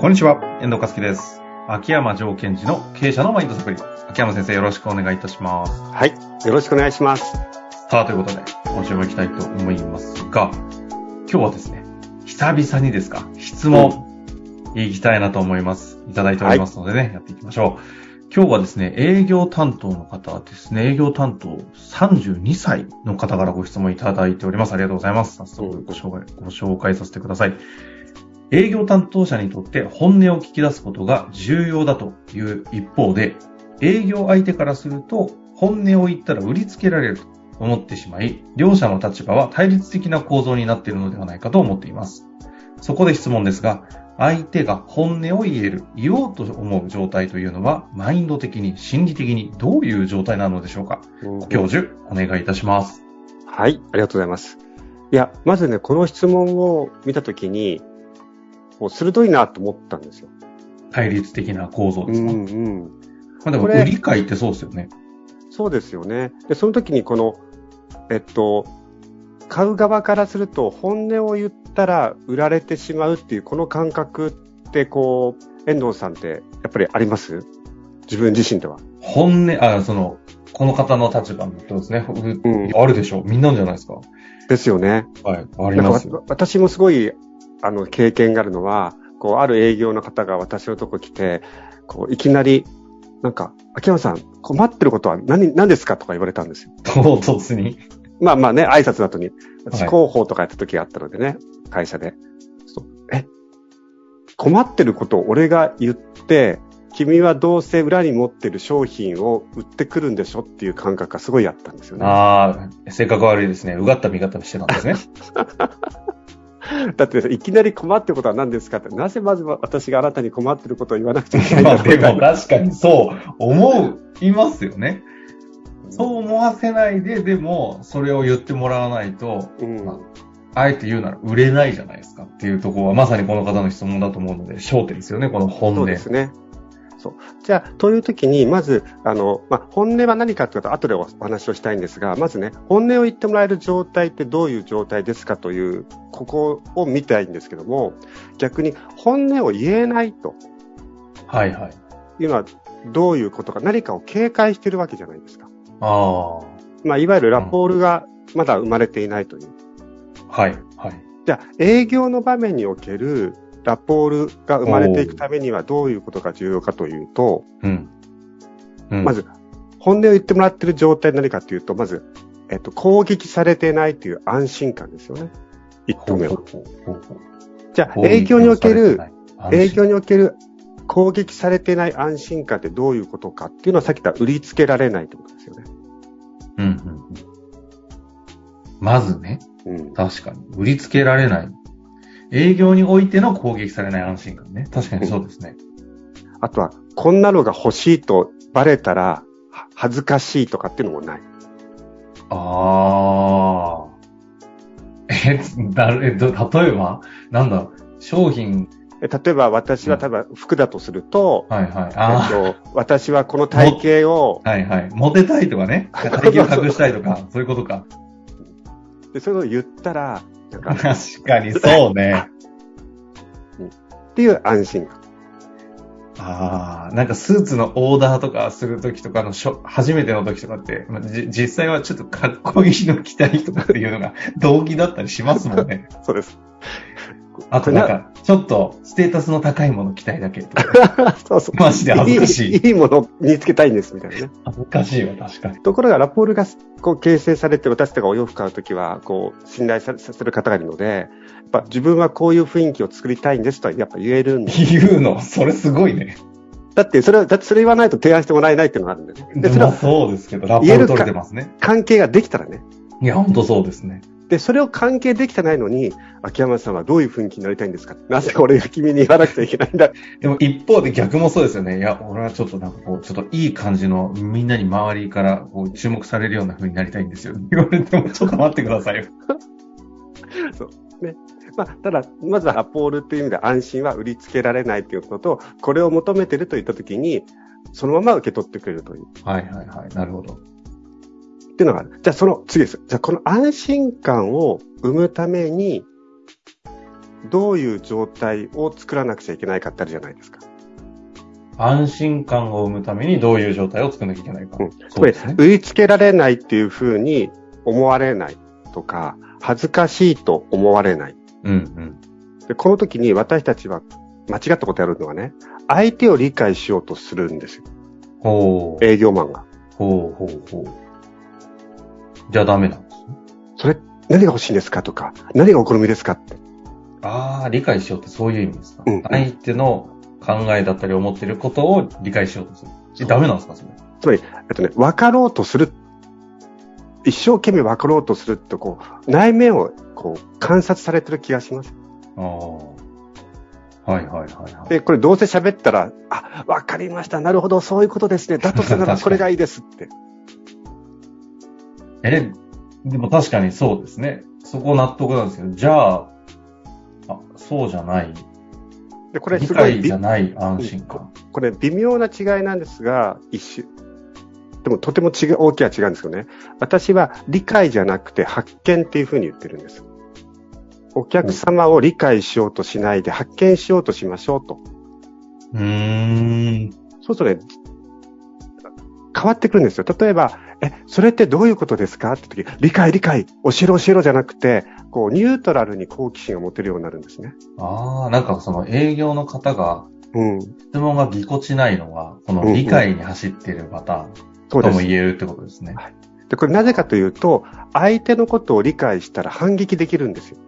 こんにちは、遠藤和樹です。秋山条件時の経営者のマインドサプリ。秋山先生よろしくお願いいたします。はい。よろしくお願いします。さあ、ということで、今週も行きたいと思いますが、今日はですね、久々にですか、質問、いきたいなと思います。いただいておりますのでね、やっていきましょう。今日はですね、営業担当の方ですね、営業担当32歳の方からご質問いただいております。ありがとうございます。早速ご紹介、ご紹介させてください。営業担当者にとって本音を聞き出すことが重要だという一方で、営業相手からすると本音を言ったら売りつけられると思ってしまい、両者の立場は対立的な構造になっているのではないかと思っています。そこで質問ですが、相手が本音を言える、言おうと思う状態というのは、マインド的に、心理的にどういう状態なのでしょうか？教授、お願いいたします。はい。ありがとうございます。いや、まずね、この質問を見たときに、もう鋭いなと思ったんですよ。対立的な構造うんですか、うん。まあでも、これ売り買いってそうですよね。そうですよね。で、その時にこの、えっと、買う側からすると、本音を言ったら売られてしまうっていう、この感覚って、こう、遠藤さんって、やっぱりあります？自分自身では。本音、あ、その、この方の立場のことですね。ううんあるでしょう。みんなじゃないですか。ですよね。はい。あります私もすごい、あの、経験があるのは、こう、ある営業の方が私のとこ来て、こう、いきなり、なんか、秋山さん、困ってることは何、何ですか？とか言われたんですよ。唐突に？まあまあね、挨拶の後に、私はい広報とかやった時があったのでね、会社で。え、困ってることを俺が言って、君はどうせ裏に持ってる商品を売ってくるんでしょっていう感覚がすごいあったんですよね。ああ、性格悪いですね。うがった見方してたんですね。だっていきなり困ってることは何ですかって、なぜまずは私があなたに困ってることを言わなくちゃいけないんまだあでも確かにそう思いますよね。そう思わせないで、でも、それを言ってもらわないと、うん。あえて言うなら売れないじゃないですかっていうところは、まさにこの方の質問だと思うので、焦点ですよね、この本音。そうですね。そう。じゃあ、という時に、まず、あの、まあ、本音は何かというと、後でお話をしたいんですが、まずね、本音を言ってもらえる状態ってどういう状態ですかという、ここを見たいんですけども、逆に本音を言えないとはいはい。いうのは、どういうことか、何かを警戒してるわけじゃないですか。あまあ、いわゆるラポールがまだ生まれていないという。あ、はい、はい。じゃあ、営業の場面におけるラポールが生まれていくためにはどういうことが重要かというと、うん。うん、まず、本音を言ってもらってる状態何かというと、まず、えっと、攻撃されてないという安心感ですよね。一ほうほう歩目は。じゃあ、営業における、、営営業における攻撃されてない安心感ってどういうことかっていうのはさっき言った売りつけられないってことですよね。うんうんうん。まずね、うん。確かに。売りつけられない。営業においての攻撃されない安心感ね。確かにそうですね。あとは、こんなのが欲しいとバレたら、は恥ずかしいとかっていうのもない。ああ。え、だえ、ど、例えば？なんだ商品、え例えば私は多分服だとすると、はいはい。えあっと、私はこの体型を、あ、はいはい。モテたいとかね。体型を隠したいとか、そういうことか。でそういうのを言ったら、か、確かにそうね。っていう安心感。ああ、なんかスーツのオーダーとかするときとかのしょ、初めての時とかって、まあじ実際はちょっとかっこいいの着たいとかっていうのが動機だったりしますもんね。そうです。あとなんか、ちょっとステータスの高いもの着たいだけとか。そうそう。マジで恥ずかしいいいいいものを身につけたいんです、みたいなね。恥ずかしいわ、確かに。ところが、ラポールがこう形成されて、私とかお洋服買うときは、こう、信頼ささせる方がいるので、やっぱ自分はこういう雰囲気を作りたいんですとは、やっぱ言えるんです。言うの、それすごいね。だって、それは、だってそれ言わないと提案してもらえないっていうのがあるんでね。で、それまあはそうですけど、ラポール取れてますね。関係ができたらね。いや、ほんとそうですね。で、それを関係できてないのに、秋山さんはどういう雰囲気になりたいんですか？なぜ俺が君に言わなくちゃいけないんだ？でも一方で逆もそうですよね。いや、俺はちょっとなんかこう、ちょっといい感じの、みんなに周りからこう注目されるような風になりたいんですよ。言われても、ちょっと待ってくださいよ。まあ、ただ、まずはラポールっていう意味で安心は売りつけられないということと、これを求めてるといったときに、そのまま受け取ってくれるという。はいはいはい。なるほど。っていうのがある。じゃあその次です。じゃあこの安心感を生むために、どういう状態を作らなくちゃいけないかってあるじゃないですか。安心感を生むためにどういう状態を作らなきゃいけないか。うん、つまり、植え付けられないっていうふうに思われないとか、恥ずかしいと思われない。うんうん。でこの時に私たちは間違ったことやるのはね、相手を理解しようとするんですよ。ほう。営業マンが。ほうほうほう。じゃあダメなんですね。それ、何が欲しいんですかとか、何がお好みですかって。ああ、理解しようってそういう意味ですか。うん相手の考えだったり思ってることを理解しようとする。え、ダメなんですかそれ？つまり、えっとね、分かろうとする。一生懸命分かろうとすると、こう、内面を、こう、観察されてる気がします。ああ。はいはいはいはい。で、これどうせ喋ったら、あ、分かりました。なるほど、そういうことですね。だとすれば これがいいですって。え、でも確かにそうですね。そこ納得なんですけど、じゃあ、あ、そうじゃない。で、これ理すごいび解じゃない安心感。これ微妙な違いなんですが、一種。でもとても違う、大きな違うんですよね。私は理解じゃなくて発見っていうふうに言ってるんです。お客様を理解しようとしないで発見しようとしましょうと。うーん。そうするとね、変わってくるんですよ。例えば、え、それってどういうことですか？って時、理解理解、教えろ教えろじゃなくて、こう、ニュートラルに好奇心を持てるようになるんですね。ああ、なんかその営業の方が、うん。質問がぎこちないのが、この理解に走っているパターン。とも言えるってことですね。で、これなぜかというと、相手のことを理解したら反撃できるんですよ。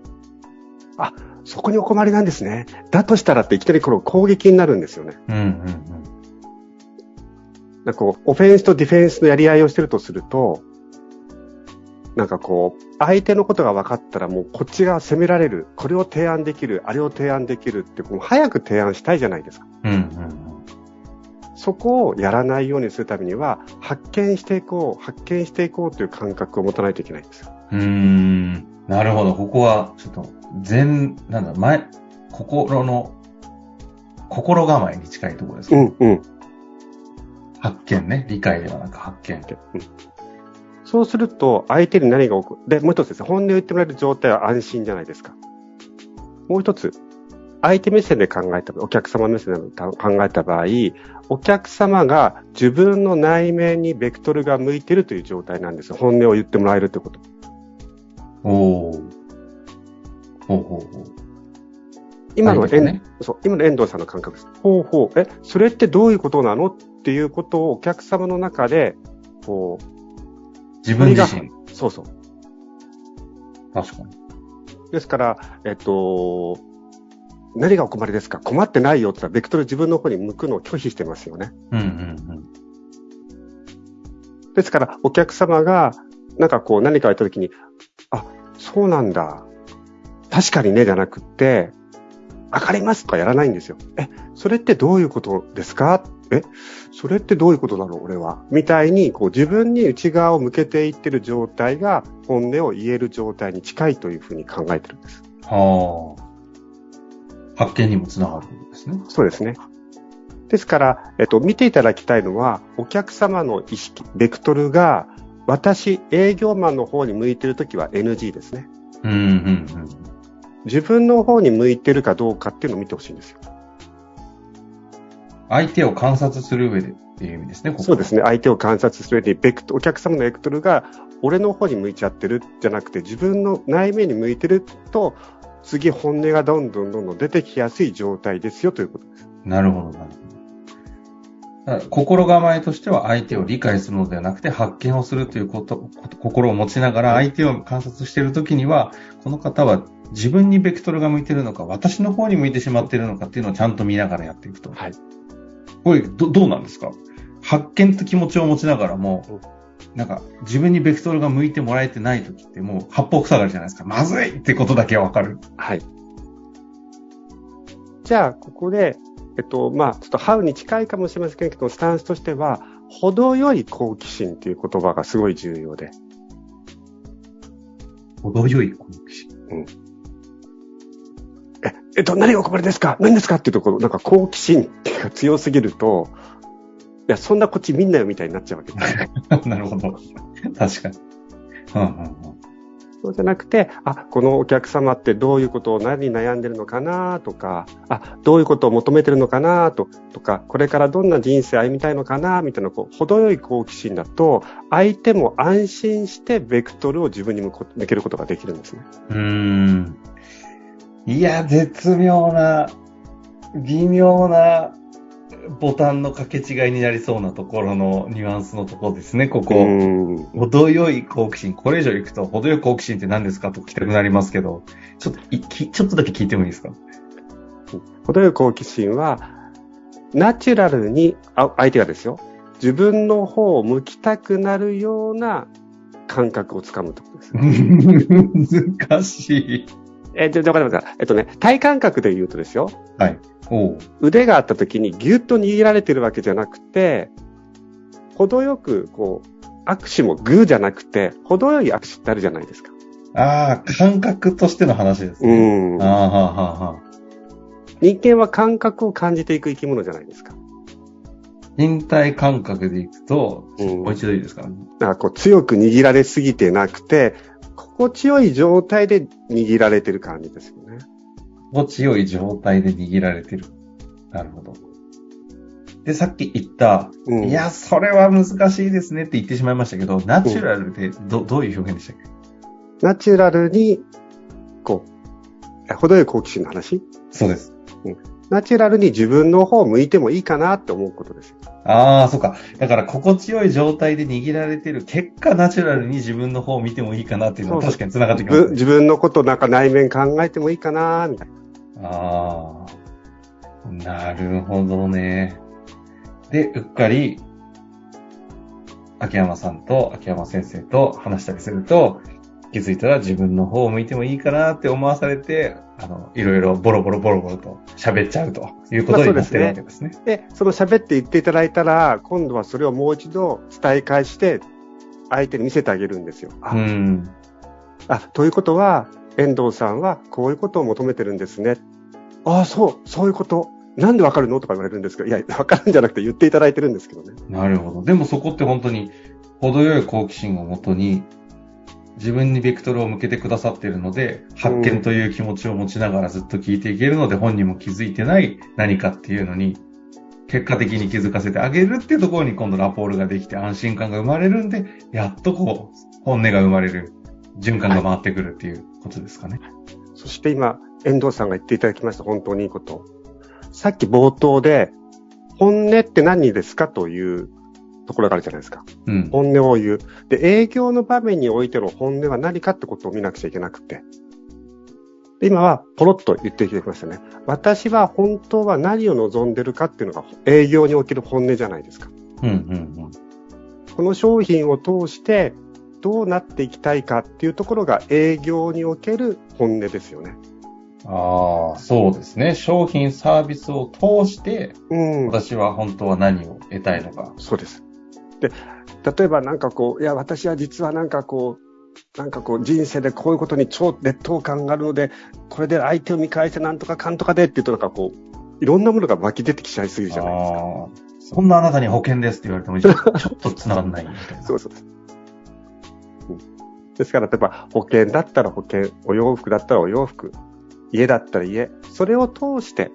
あ、そこにお困りなんですね。だとしたらっていきなりこの攻撃になるんですよね。うんうんなんかこう、オフェンスとディフェンスのやり合いをしてるとすると、なんかこう、相手のことが分かったらもうこっちが責められる。これを提案できる。あれを提案できるって、もう早く提案したいじゃないですか。うん。うんうんそこをやらないようにするためには、発見していこう、発見していこうという感覚を持たないといけないんですよ。うん。なるほど。ここは、ちょっと、全、なんだ、前、心の、心構えに近いところですか、うん、うん。発見ね。理解ではなく発見。うんそうすると、相手に何が起こる？で、もう一つですね、本音を言ってもらえる状態は安心じゃないですか。もう一つ、相手目線で考えた、お客様目線で考えた場合、お客様が自分の内面にベクトルが向いているという状態なんですよ。本音を言ってもらえるということ。おー。ほうほうほう。今の、えん相手がねそう今の遠藤さんの感覚です。ほうほう。え、それってどういうことなのっていうことをお客様の中で、こ自分自身。う、そうそう。確かに。ですから、えっと、何がお困りですか？困ってないよって言ったら、ベクトル自分の方に向くのを拒否してますよね。うんうんですから、お客様が、なんかこう何か言った時に、あ、そうなんだ。確かにね、じゃなくって、わかりますとかやらないんですよ。え、それってどういうことですか？え、それってどういうことだろう、俺は？みたいに、こう自分に内側を向けていってる状態が、本音を言える状態に近いというふうに考えてるんです。うん。はあ。発見にもつながるということですね。そうですね。ですから、えっと、見ていただきたいのは、お客様の意識、ベクトルが、私、営業マンの方に向いてるときは NG ですね。うんうんうん。自分の方に向いてるかどうかっていうのを見てほしいんですよ。相手を観察する上でっていう意味ですね、ここそうですね。相手を観察する上で、ベクトお客様のベクトルが、俺の方に向いちゃってるじゃなくて、自分の内面に向いてると、次本音がどんどんどんどん出てきやすい状態ですよということです。なるほど、なるほど。心構えとしては相手を理解するのではなくて発見をするということ心を持ちながら相手を観察しているときには、この方は自分にベクトルが向いているのか、私の方に向いてしまっているのかっていうのをちゃんと見ながらやっていくと。はい。これ、ど、どうなんですか？発見と気持ちを持ちながらも、なんか、自分にベクトルが向いてもらえてないときってもう八方塞がりじゃないですか。まずいってことだけはわかる。はい。じゃあ、ここで、えっと、まあ、ちょっとハウに近いかもしれませんけど、スタンスとしては、程よい好奇心っていう言葉がすごい重要で。程よい好奇心。え、えっと、何がお困りですか？何ですか？っていうところ、なんか好奇心っていうか強すぎると、いや、そんなこっち見んなよみたいになっちゃうわけです。なるほど。確かに。うんうんうんそうじゃなくて、あ、このお客様ってどういうことを何に悩んでるのかなとか、あ、どういうことを求めてるのかなと、とか、これからどんな人生歩みたいのかなみたいな、こう、程よい好奇心だと、相手も安心してベクトルを自分に向けることができるんですね。うーん。いや、絶妙な、微妙なボタンの掛け違いになりそうなところのニュアンスのところですね、ここ。程よい好奇心。これ以上行くと、程よい好奇心って何ですかと聞きたくなりますけど、ちょっといき、ちょっとだけ聞いてもいいですか？程よい好奇心は、ナチュラルに、あ相手がですよ、自分の方を向きたくなるような感覚をつかむってことです、ね。難しい。えっと、わかえっとね、体感覚で言うとですよ。はい。腕があった時にギュッと握られてるわけじゃなくて、程よく、こう、握手もグーじゃなくて、程よい握手ってあるじゃないですか。ああ、感覚としての話ですね。うん。ああ、はあ、はあ。人間は感覚を感じていく生き物じゃないですか。身体感覚でいくと、うん、もう一度いいですか、かこう強く握られすぎてなくて、心地よい状態で握られてる感じですよね。心地よい状態で握られてる。なるほど。で、さっき言った、うん、いや、それは難しいですねって言ってしまいましたけど、ナチュラルでど、うん、どういう表現でしたっけ？ナチュラルに、こう、程よい好奇心の話？そうです。うん。ナチュラルに自分の方を向いてもいいかなって思うことです。ああ、そうか。だから、心地よい状態で握られてる結果、ナチュラルに自分の方を見てもいいかなっていうのは確かに繋がってきます、ね、自分のことなんか内面考えてもいいかなみたいな。ああ、なるほどね。で、うっかり、秋山さんと秋山先生と話したりすると、気づいたら自分の方を向いてもいいかなって思わされて、あの、いろいろボロボロボロボロと喋っちゃうということになってるわけですね。まあ、で、ね、その喋って言っていただいたら、今度はそれをもう一度伝え返して、相手に見せてあげるんですよ。あ、うん、あということは、遠藤さんはこういうことを求めてるんですね。ああ、そう、そういうこと。なんでわかるのとか言われるんですけど、いや、わかるんじゃなくて言っていただいてるんですけどね。なるほど。でもそこって本当に、程よい好奇心をもとに、自分にベクトルを向けてくださっているので、発見という気持ちを持ちながらずっと聞いていけるので、本人も気づいてない何かっていうのに、結果的に気づかせてあげるっていうところに今度ラポールができて安心感が生まれるんで、やっとこう、本音が生まれる、循環が回ってくるっていうことですかね。はい、そして今、遠藤さんが言っていただきました、本当にいいこと。さっき冒頭で、本音って何ですかというところがあるじゃないですか。うん、本音を言う。で、営業の場面においての本音は何かってことを見なくちゃいけなくて。今はポロッと言ってきましたね。私は本当は何を望んでるかっていうのが営業における本音じゃないですか。うんうんうん、この商品を通してどうなっていきたいかっていうところが営業における本音ですよね。ああ、そうですね。商品、サービスを通して、うん、私は本当は何を得たいのか。そうです。で、例えばなんかこう、いや、私は実はなんかこう、なんかこう、人生でこういうことに超劣等感があるので、これで相手を見返してなんとかかんとかでって言うとなんかこう、いろんなものが湧き出てきちゃいすぎるじゃないですか。そんなあなたに保険ですって言われても、ちょっと繋がんないみたいな。そうそう。ですから、例えば保険だったら保険、お洋服だったらお洋服、家だったら家、それを通して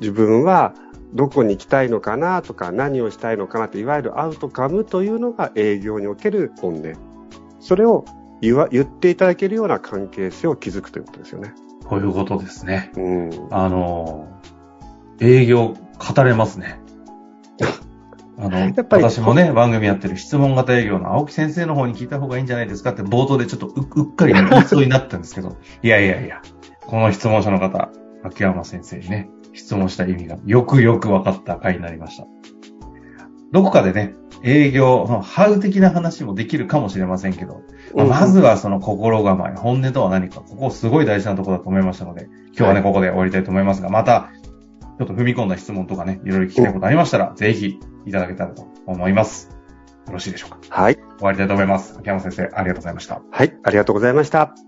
自分はどこに行きたいのかなとか何をしたいのかなっていわゆるアウトカムというのが営業における本音。それを言わ言っていただけるような関係性を築くということですよね。こういうことですね。うん、あの、営業語れますね。あの、私もね、番組やってる質問型営業の青木先生の方に聞いた方がいいんじゃないですかって冒頭でちょっとうっかり言いそうになったんですけど、いやいやいや、この質問者の方、秋山先生にね、質問した意味がよくよく分かった回になりました。どこかでね、営業のハウ的な話もできるかもしれませんけど、まあ、まずはその心構え、本音とは何か、ここすごい大事なところだと思いましたので、今日はね、ここで終わりたいと思いますが、また、ちょっと踏み込んだ質問とかね、いろいろ聞きたいことありましたら、ぜひいただけたらと思います。よろしいでしょうかはい。終わりたいと思います。秋山先生、ありがとうございました。はい、ありがとうございました。